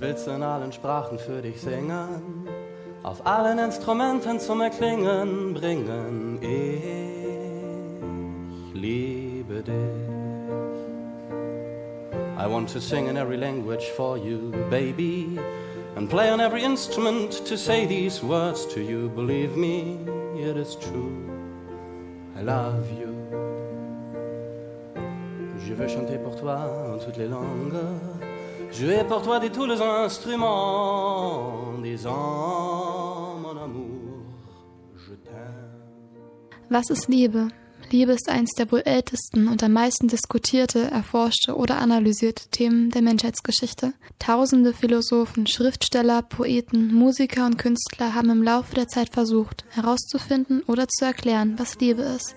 Will's in allen Sprachen für dich singen, auf allen Instrumenten zum Erklingen bringen. Ich liebe dich. I want to sing in every language for you, baby, and play on every instrument to say these words to you. Believe me, it is true. I love you. Je veux chanter pour toi en toutes les langues, jouer pour toi de tous les instruments, disant mon amour, je t'aime. Was ist Liebe? Liebe ist eines der wohl ältesten und am meisten diskutierte, erforschte oder analysierte Themen der Menschheitsgeschichte. Tausende Philosophen, Schriftsteller, Poeten, Musiker und Künstler haben im Laufe der Zeit versucht, herauszufinden oder zu erklären, was Liebe ist.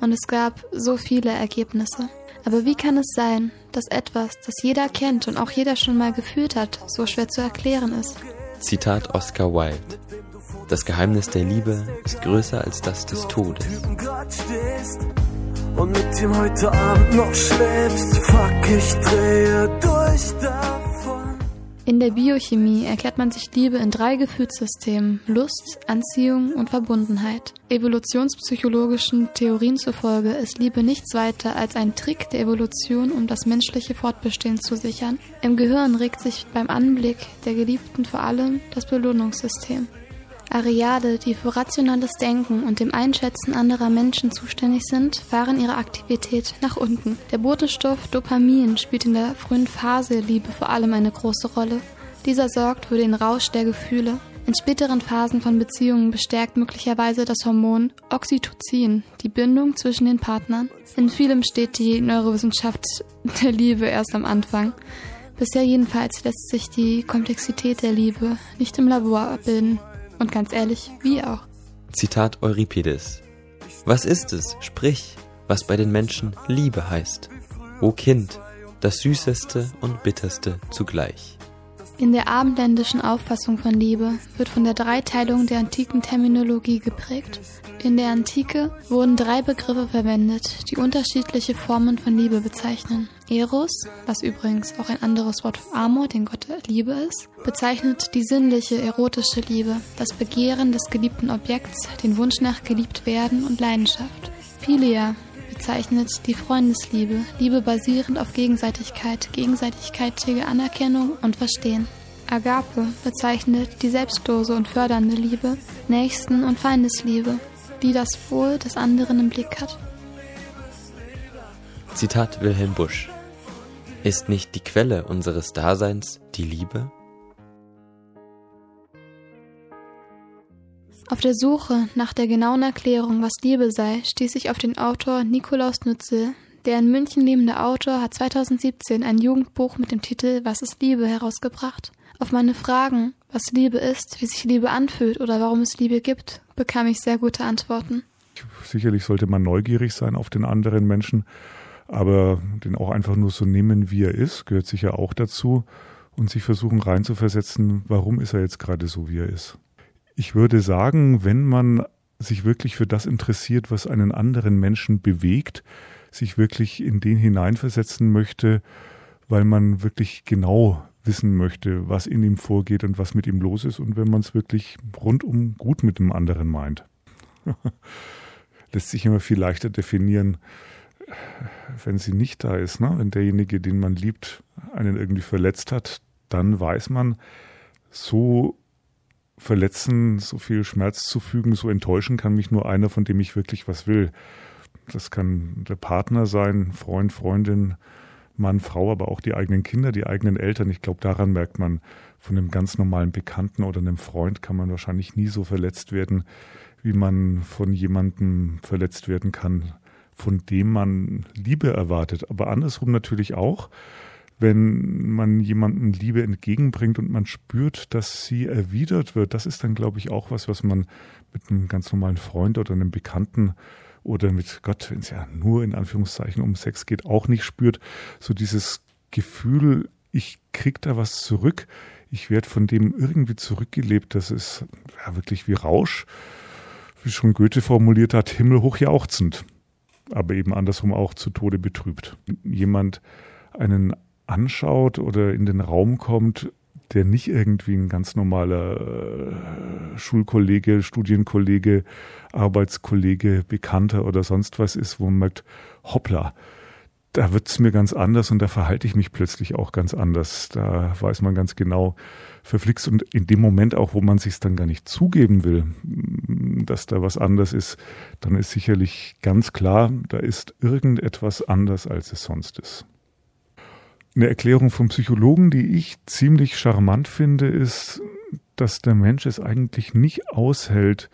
Und es gab so viele Ergebnisse. Aber wie kann es sein, dass etwas, das jeder kennt und auch jeder schon mal gefühlt hat, so schwer zu erklären ist? Zitat Oscar Wilde. Das Geheimnis der Liebe ist größer als das des Todes. Und mit ihm heute Abend noch schläfst, fuck, ich drehe durch davon. In der Biochemie erklärt man sich Liebe in drei Gefühlssystemen Lust, Anziehung und Verbundenheit. Evolutionspsychologischen Theorien zufolge ist Liebe nichts weiter als ein Trick der Evolution, um das menschliche Fortbestehen zu sichern. Im Gehirn regt sich beim Anblick der Geliebten vor allem das Belohnungssystem. Areale, die für rationales Denken und dem Einschätzen anderer Menschen zuständig sind, fahren ihre Aktivität nach unten. Der Botenstoff Dopamin spielt in der frühen Phase der Liebe vor allem eine große Rolle. Dieser sorgt für den Rausch der Gefühle. In späteren Phasen von Beziehungen bestärkt möglicherweise das Hormon Oxytocin die Bindung zwischen den Partnern. In vielem steht die Neurowissenschaft der Liebe erst am Anfang. Bisher jedenfalls lässt sich die Komplexität der Liebe nicht im Labor abbilden. Und ganz ehrlich, wie auch. Zitat Euripides. Was ist es, sprich, was bei den Menschen Liebe heißt? O Kind, das Süßeste und Bitterste zugleich. In der abendländischen Auffassung von Liebe wird von der Dreiteilung der antiken Terminologie geprägt. In der Antike wurden drei Begriffe verwendet, die unterschiedliche Formen von Liebe bezeichnen. Eros, was übrigens auch ein anderes Wort für Amor, den Gott der Liebe ist, bezeichnet die sinnliche, erotische Liebe, das Begehren des geliebten Objekts, den Wunsch nach geliebt werden und Leidenschaft. Philia bezeichnet die Freundesliebe, Liebe basierend auf Gegenseitigkeit, gegenseitige Anerkennung und Verstehen. Agape bezeichnet die selbstlose und fördernde Liebe, Nächsten- und Feindesliebe, die das Wohl des anderen im Blick hat. Zitat Wilhelm Busch. Ist nicht die Quelle unseres Daseins die Liebe? Auf der Suche nach der genauen Erklärung, was Liebe sei, stieß ich auf den Autor Nikolaus Nützel. Der in München lebende Autor hat 2017 ein Jugendbuch mit dem Titel Was ist Liebe herausgebracht. Auf meine Fragen, was Liebe ist, wie sich Liebe anfühlt oder warum es Liebe gibt, bekam ich sehr gute Antworten. Sicherlich sollte man neugierig sein auf den anderen Menschen, aber den auch einfach nur so nehmen, wie er ist, gehört sicher auch dazu und sich versuchen reinzuversetzen, warum ist er jetzt gerade so, wie er ist. Ich würde sagen, wenn man sich wirklich für das interessiert, was einen anderen Menschen bewegt, sich wirklich in den hineinversetzen möchte, weil man wirklich genau wissen möchte, was in ihm vorgeht und was mit ihm los ist und wenn man es wirklich rundum gut mit dem anderen meint. Lässt sich immer viel leichter definieren, wenn sie nicht da ist. Ne? Wenn derjenige, den man liebt, einen irgendwie verletzt hat, dann weiß man, so verletzen, so viel Schmerz zufügen, so enttäuschen kann mich nur einer, von dem ich wirklich was will. Das kann der Partner sein, Freund, Freundin, Mann, Frau, aber auch die eigenen Kinder, die eigenen Eltern. Ich glaube, daran merkt man, von einem ganz normalen Bekannten oder einem Freund kann man wahrscheinlich nie so verletzt werden, wie man von jemandem verletzt werden kann, von dem man Liebe erwartet. Aber andersrum natürlich auch, wenn man jemandem Liebe entgegenbringt und man spürt, dass sie erwidert wird. Das ist dann, glaube ich, auch was, was man mit einem ganz normalen Freund oder einem Bekannten oder mit Gott, wenn es ja nur in Anführungszeichen um Sex geht, auch nicht spürt. So dieses Gefühl, ich krieg da was zurück, ich werde von dem irgendwie zurückgelebt. Das ist ja wirklich wie Rausch, wie schon Goethe formuliert hat, himmelhoch jauchzend, aber eben andersrum auch zu Tode betrübt. Jemand einen anschaut oder in den Raum kommt, der nicht irgendwie ein ganz normaler äh, Schulkollege, Studienkollege, Arbeitskollege, Bekannter oder sonst was ist, wo man merkt, hoppla, da wird's mir ganz anders und da verhalte ich mich plötzlich auch ganz anders. Da weiß man ganz genau, verflixt und in dem Moment auch, wo man sich dann gar nicht zugeben will, dass da was anders ist, dann ist sicherlich ganz klar, da ist irgendetwas anders, als es sonst ist. Eine Erklärung vom Psychologen, die ich ziemlich charmant finde, ist, dass der Mensch es eigentlich nicht aushält,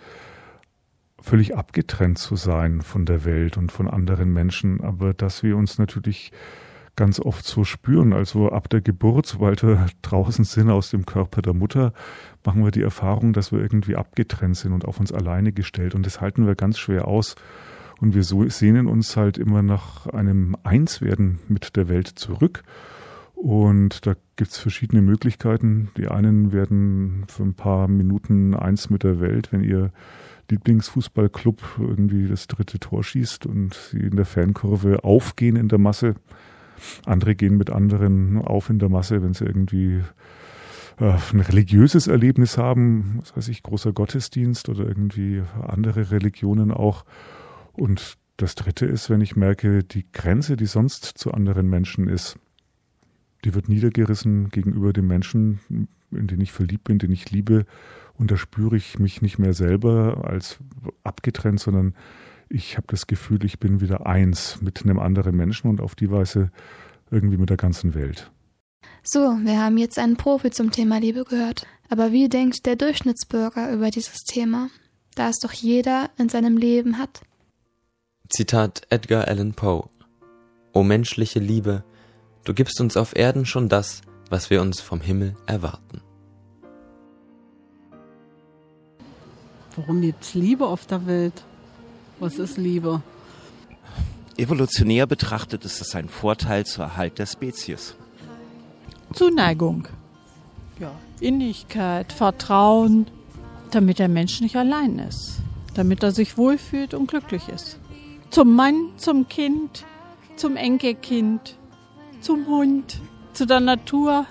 völlig abgetrennt zu sein von der Welt und von anderen Menschen, aber dass wir uns natürlich ganz oft so spüren. Also ab der Geburt, sobald wir draußen sind aus dem Körper der Mutter, machen wir die Erfahrung, dass wir irgendwie abgetrennt sind und auf uns alleine gestellt. Und das halten wir ganz schwer aus. Und wir sehnen uns halt immer nach einem Einswerden mit der Welt zurück. Und da gibt's verschiedene Möglichkeiten. Die einen werden für ein paar Minuten eins mit der Welt, wenn ihr Lieblingsfußballclub irgendwie das dritte Tor schießt und sie in der Fankurve aufgehen in der Masse. Andere gehen mit anderen auf in der Masse, wenn sie irgendwie äh, ein religiöses Erlebnis haben, was weiß ich, großer Gottesdienst oder irgendwie andere Religionen auch. Und das dritte ist, wenn ich merke, die Grenze, die sonst zu anderen Menschen ist, die wird niedergerissen gegenüber dem Menschen, in den ich verliebt bin, den ich liebe und da spüre ich mich nicht mehr selber als abgetrennt, sondern ich habe das Gefühl, ich bin wieder eins mit einem anderen Menschen und auf die Weise irgendwie mit der ganzen Welt. So, wir haben jetzt einen Profi zum Thema Liebe gehört. Aber wie denkt der Durchschnittsbürger über dieses Thema, da es doch jeder in seinem Leben hat? Zitat Edgar Allan Poe O menschliche Liebe, du gibst uns auf Erden schon das, was wir uns vom Himmel erwarten. Warum gibt's Liebe auf der Welt? Was ist Liebe? Evolutionär betrachtet ist es ein Vorteil zur Erhalt der Spezies. Zuneigung. Ja, Innigkeit, Vertrauen, damit der Mensch nicht allein ist. Damit er sich wohlfühlt und glücklich ist. Zum Mann, zum Kind, zum Enkelkind, zum Hund, zu der Natur.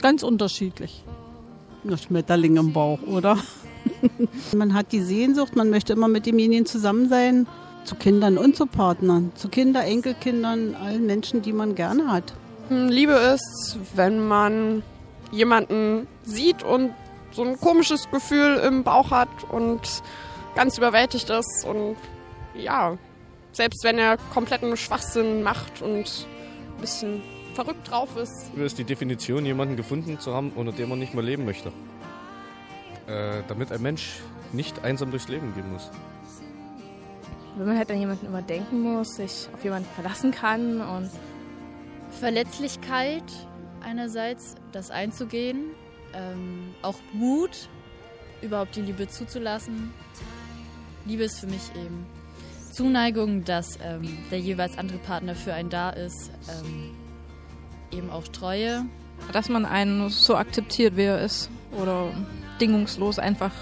Ganz unterschiedlich. Ein Schmetterling im Bauch, oder? man hat die Sehnsucht, man möchte immer mit demjenigen zusammen sein, zu Kindern und zu Partnern, zu Kinder, Enkelkindern, allen Menschen, die man gerne hat. Hm, Liebe ist, wenn man jemanden sieht und so ein komisches Gefühl im Bauch hat und ganz überwältigt ist und ja, selbst wenn er kompletten Schwachsinn macht und ein bisschen verrückt drauf ist. Ist die Definition, jemanden gefunden zu haben, unter dem man nicht mehr leben möchte äh, damit ein Mensch nicht einsam durchs Leben gehen muss. Wenn man halt an jemanden immer denken muss, sich auf jemanden verlassen kann und Verletzlichkeit einerseits, das einzugehen, ähm, auch Mut, überhaupt die Liebe zuzulassen. Liebe ist für mich eben Zuneigung, dass ähm, der jeweils andere Partner für einen da ist, ähm, eben auch Treue. Dass man einen so akzeptiert, wie er ist oder bedingungslos einfach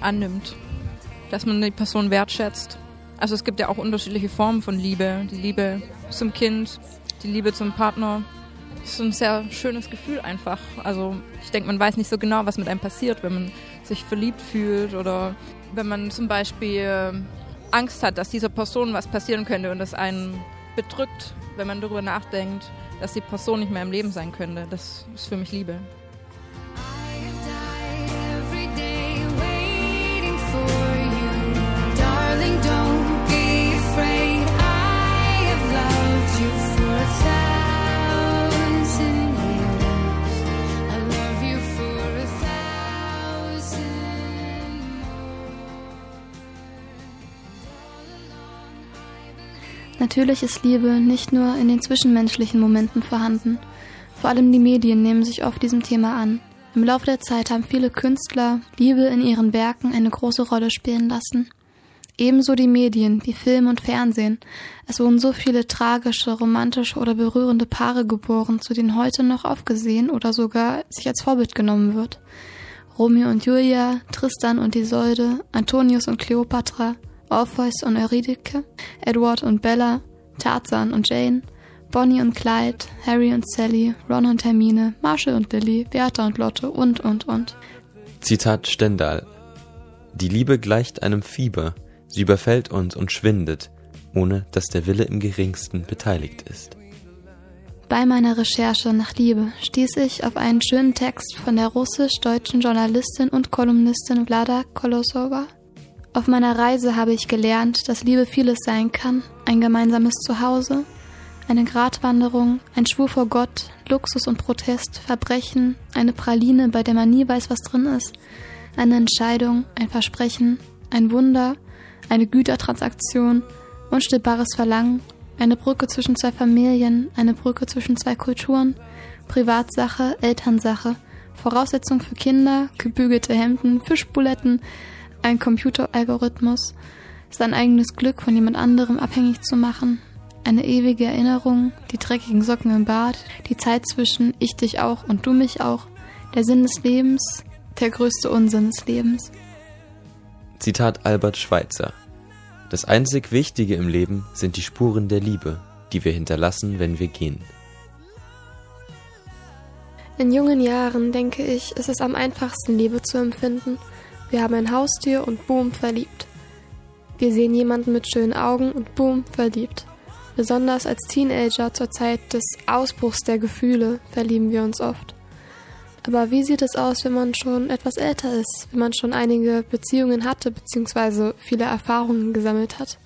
annimmt. Dass man die Person wertschätzt. Also es gibt ja auch unterschiedliche Formen von Liebe. Die Liebe zum Kind, die Liebe zum Partner. Das ist ein sehr schönes Gefühl einfach. Also ich denke, man weiß nicht so genau, was mit einem passiert, wenn man sich verliebt fühlt oder wenn man zum Beispiel Angst hat, dass dieser Person was passieren könnte und das einen bedrückt, wenn man darüber nachdenkt, dass die Person nicht mehr im Leben sein könnte. Das ist für mich Liebe. Natürlich ist Liebe nicht nur in den zwischenmenschlichen Momenten vorhanden. Vor allem die Medien nehmen sich oft diesem Thema an. Im Laufe der Zeit haben viele Künstler Liebe in ihren Werken eine große Rolle spielen lassen. Ebenso die Medien, wie Film und Fernsehen. Es wurden so viele tragische, romantische oder berührende Paare geboren, zu denen heute noch aufgesehen oder sogar sich als Vorbild genommen wird. Romeo und Julia, Tristan und Isolde, Antonius und Kleopatra, Orpheus und Eurydike, Edward und Bella, Tarzan und Jane, Bonnie und Clyde, Harry und Sally, Ron und Hermine, Marshall und Lily, Bertha und Lotte und, und, und. Zitat Stendhal. Die Liebe gleicht einem Fieber, sie überfällt uns und schwindet, ohne dass der Wille im geringsten beteiligt ist. Bei meiner Recherche nach Liebe stieß ich auf einen schönen Text von der russisch-deutschen Journalistin und Kolumnistin Vlada Kolosova. Auf meiner Reise habe ich gelernt, dass Liebe vieles sein kann, ein gemeinsames Zuhause, eine Gratwanderung, ein Schwur vor Gott, Luxus und Protest, Verbrechen, eine Praline, bei der man nie weiß, was drin ist, eine Entscheidung, ein Versprechen, ein Wunder, eine Gütertransaktion, unstillbares Verlangen, eine Brücke zwischen zwei Familien, eine Brücke zwischen zwei Kulturen, Privatsache, Elternsache, Voraussetzung für Kinder, gebügelte Hemden, Fischbuletten, ein Computeralgorithmus, sein eigenes Glück von jemand anderem abhängig zu machen, eine ewige Erinnerung, die dreckigen Socken im Bad, die Zeit zwischen ich dich auch und du mich auch, der Sinn des Lebens, der größte Unsinn des Lebens. Zitat Albert Schweitzer. Das einzig Wichtige im Leben sind die Spuren der Liebe, die wir hinterlassen, wenn wir gehen. In jungen Jahren, denke ich, ist es am einfachsten, Liebe zu empfinden. Wir haben ein Haustier und boom, verliebt. Wir sehen jemanden mit schönen Augen und boom, verliebt. Besonders als Teenager zur Zeit des Ausbruchs der Gefühle verlieben wir uns oft. Aber wie sieht es aus, wenn man schon etwas älter ist, wenn man schon einige Beziehungen hatte bzw. viele Erfahrungen gesammelt hat?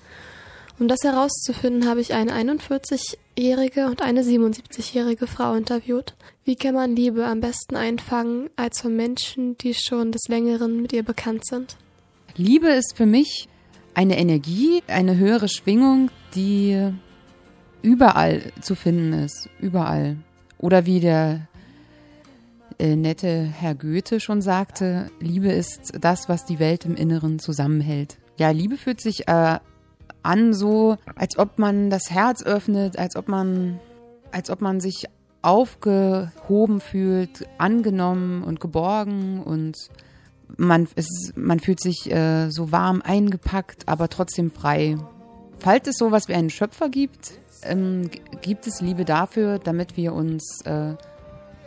Um das herauszufinden, habe ich eine 41-jährige und eine 77-jährige Frau interviewt. Wie kann man Liebe am besten einfangen als von Menschen, die schon des Längeren mit ihr bekannt sind? Liebe ist für mich eine Energie, eine höhere Schwingung, die überall zu finden ist. Überall. Oder wie der äh, nette Herr Goethe schon sagte, Liebe ist das, was die Welt im Inneren zusammenhält. Ja, Liebe fühlt sich äh, an so, als ob man das Herz öffnet, als ob man, als ob man sich aufgehoben fühlt, angenommen und geborgen und man, es, man fühlt sich äh, so warm eingepackt, aber trotzdem frei. Falls es sowas wie einen Schöpfer gibt, ähm, gibt es Liebe dafür, damit wir uns, äh,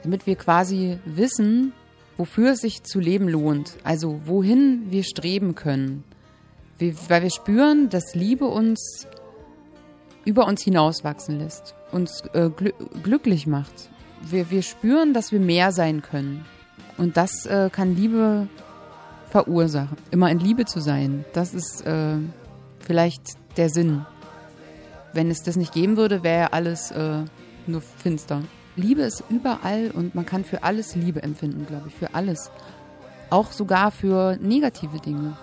damit wir quasi wissen, wofür es sich zu leben lohnt, also wohin wir streben können. Weil wir spüren, dass Liebe uns über uns hinauswachsen lässt, uns äh, gl glücklich macht. Wir, wir spüren, dass wir mehr sein können. Und das äh, kann Liebe verursachen. Immer in Liebe zu sein, das ist äh, vielleicht der Sinn wenn es das nicht geben würde, wäre alles äh, nur finster. Liebe ist überall und man kann für alles Liebe empfinden, glaube ich, für alles. Auch sogar für negative Dinge,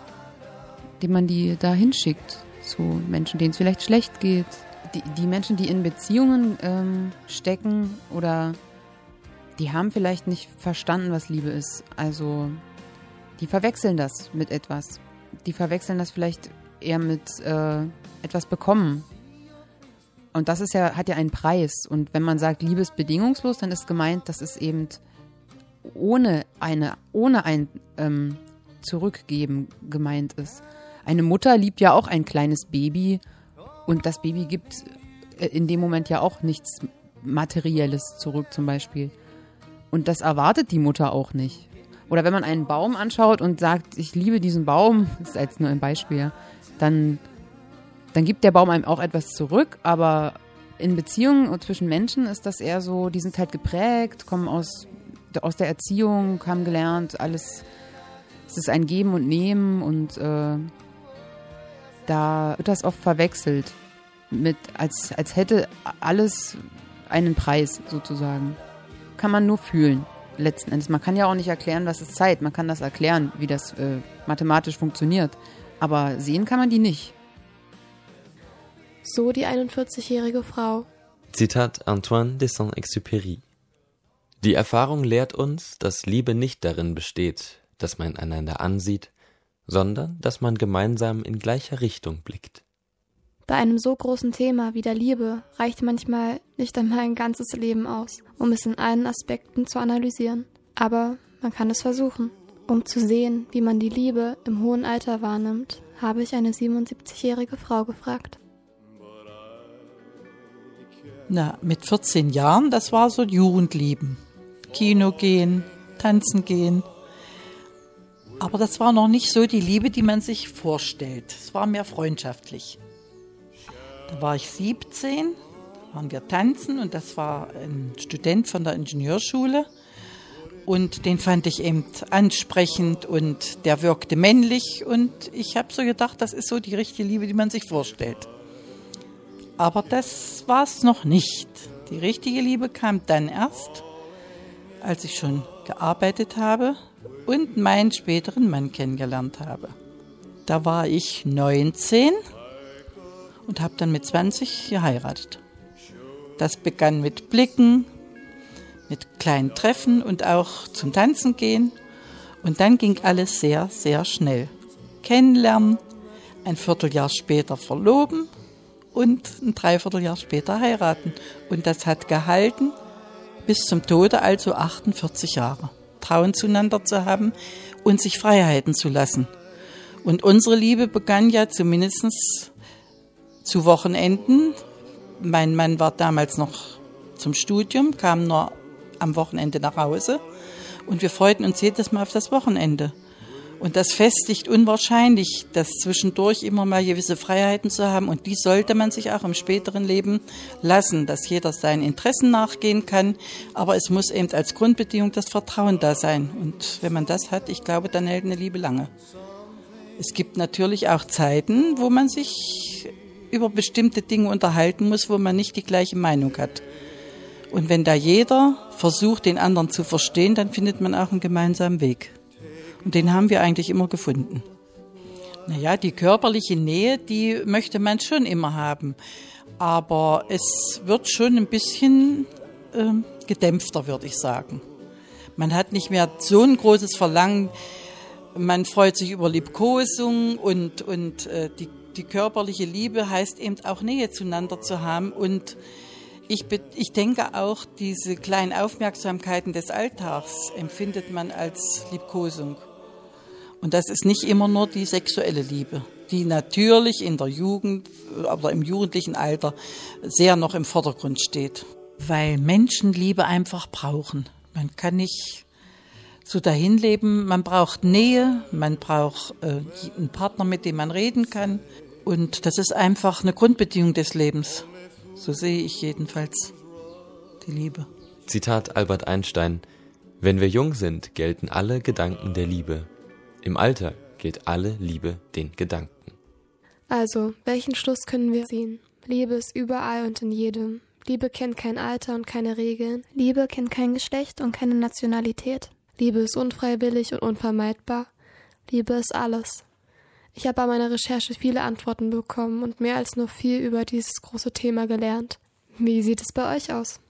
die man die da hinschickt zu Menschen, denen es vielleicht schlecht geht. Die, die Menschen, die in Beziehungen ähm, stecken oder die haben vielleicht nicht verstanden, was Liebe ist. Also die verwechseln das mit etwas. Die verwechseln das vielleicht eher mit äh, etwas bekommen. Und das ist ja, hat ja einen Preis. Und wenn man sagt, Liebe ist bedingungslos, dann ist gemeint, dass es eben ohne eine, ohne ein ähm, Zurückgeben gemeint ist. Eine Mutter liebt ja auch ein kleines Baby und das Baby gibt äh, in dem Moment ja auch nichts Materielles zurück zum Beispiel. Und das erwartet die Mutter auch nicht. Oder wenn man einen Baum anschaut und sagt, ich liebe diesen Baum, das ist jetzt nur ein Beispiel, dann dann gibt der Baum einem auch etwas zurück, aber in Beziehungen zwischen Menschen ist das eher so, die sind halt geprägt, kommen aus, aus der Erziehung, haben gelernt, alles, es ist ein Geben und Nehmen und äh, da wird das oft verwechselt mit, als, als hätte alles einen Preis sozusagen. Kann man nur fühlen, letzten Endes. Man kann ja auch nicht erklären, was ist Zeit. Man kann das erklären, wie das äh, mathematisch funktioniert. Aber sehen kann man die nicht. So die 41-jährige Frau. Zitat Antoine de Saint-Exupéry. Die Erfahrung lehrt uns, dass Liebe nicht darin besteht, dass man einander ansieht, sondern dass man gemeinsam in gleicher Richtung blickt. Bei einem so großen Thema wie der Liebe reicht manchmal nicht einmal ein ganzes Leben aus, um es in allen Aspekten zu analysieren. Aber man kann es versuchen. Um zu sehen, wie man die Liebe im hohen Alter wahrnimmt, habe ich eine 77-jährige Frau gefragt. Na, mit 14 Jahren, das war so Jugendlieben. Kino gehen, tanzen gehen. Aber das war noch nicht so die Liebe, die man sich vorstellt. Es war mehr freundschaftlich. Da war ich 17, waren wir tanzen und das war ein Student von der Ingenieurschule. Und den fand ich eben ansprechend und der wirkte männlich. Und ich habe so gedacht, das ist so die richtige Liebe, die man sich vorstellt. Aber das war es noch nicht. Die richtige Liebe kam dann erst, als ich schon gearbeitet habe und meinen späteren Mann kennengelernt habe. Da war ich 19 und habe dann mit 20 geheiratet. Das begann mit Blicken, mit kleinen Treffen und auch zum Tanzen gehen. Und dann ging alles sehr, sehr schnell. Kennenlernen, ein Vierteljahr später verloben und ein Dreivierteljahr später heiraten. Und das hat gehalten bis zum Tode, also 48 Jahre. Trauen zueinander zu haben und sich Freiheiten zu lassen. Und unsere Liebe begann ja zumindest zu Wochenenden. Mein Mann war damals noch zum Studium, kam nur am Wochenende nach Hause und wir freuten uns jedes Mal auf das Wochenende. Und das festigt unwahrscheinlich, das zwischendurch immer mal gewisse Freiheiten zu haben. Und die sollte man sich auch im späteren Leben lassen, dass jeder seinen Interessen nachgehen kann. Aber es muss eben als Grundbedingung das Vertrauen da sein. Und wenn man das hat, ich glaube, dann hält eine Liebe lange. Es gibt natürlich auch Zeiten, wo man sich über bestimmte Dinge unterhalten muss, wo man nicht die gleiche Meinung hat. Und wenn da jeder versucht, den anderen zu verstehen, dann findet man auch einen gemeinsamen Weg. Und den haben wir eigentlich immer gefunden. Naja, die körperliche Nähe, die möchte man schon immer haben. Aber es wird schon ein bisschen äh, gedämpfter, würde ich sagen. Man hat nicht mehr so ein großes Verlangen. Man freut sich über Liebkosung und, und äh, die, die körperliche Liebe heißt eben auch Nähe zueinander zu haben und ich, ich, denke auch, diese kleinen Aufmerksamkeiten des Alltags empfindet man als Liebkosung. Und das ist nicht immer nur die sexuelle Liebe, die natürlich in der Jugend oder im jugendlichen Alter sehr noch im Vordergrund steht. Weil Menschen Liebe einfach brauchen. Man kann nicht so dahin leben. Man braucht Nähe, man braucht äh, einen Partner, mit dem man reden kann. Und das ist einfach eine Grundbedingung des Lebens. So sehe ich jedenfalls die Liebe. Zitat Albert Einstein Wenn wir jung sind, gelten alle Gedanken der Liebe. Im Alter gilt alle Liebe den Gedanken. Also, welchen Schluss können wir ziehen? Liebe ist überall und in jedem. Liebe kennt kein Alter und keine Regeln. Liebe kennt kein Geschlecht und keine Nationalität. Liebe ist unfreiwillig und unvermeidbar. Liebe ist alles. Ich habe bei meiner Recherche viele Antworten bekommen und mehr als nur viel über dieses große Thema gelernt. Wie sieht es bei euch aus?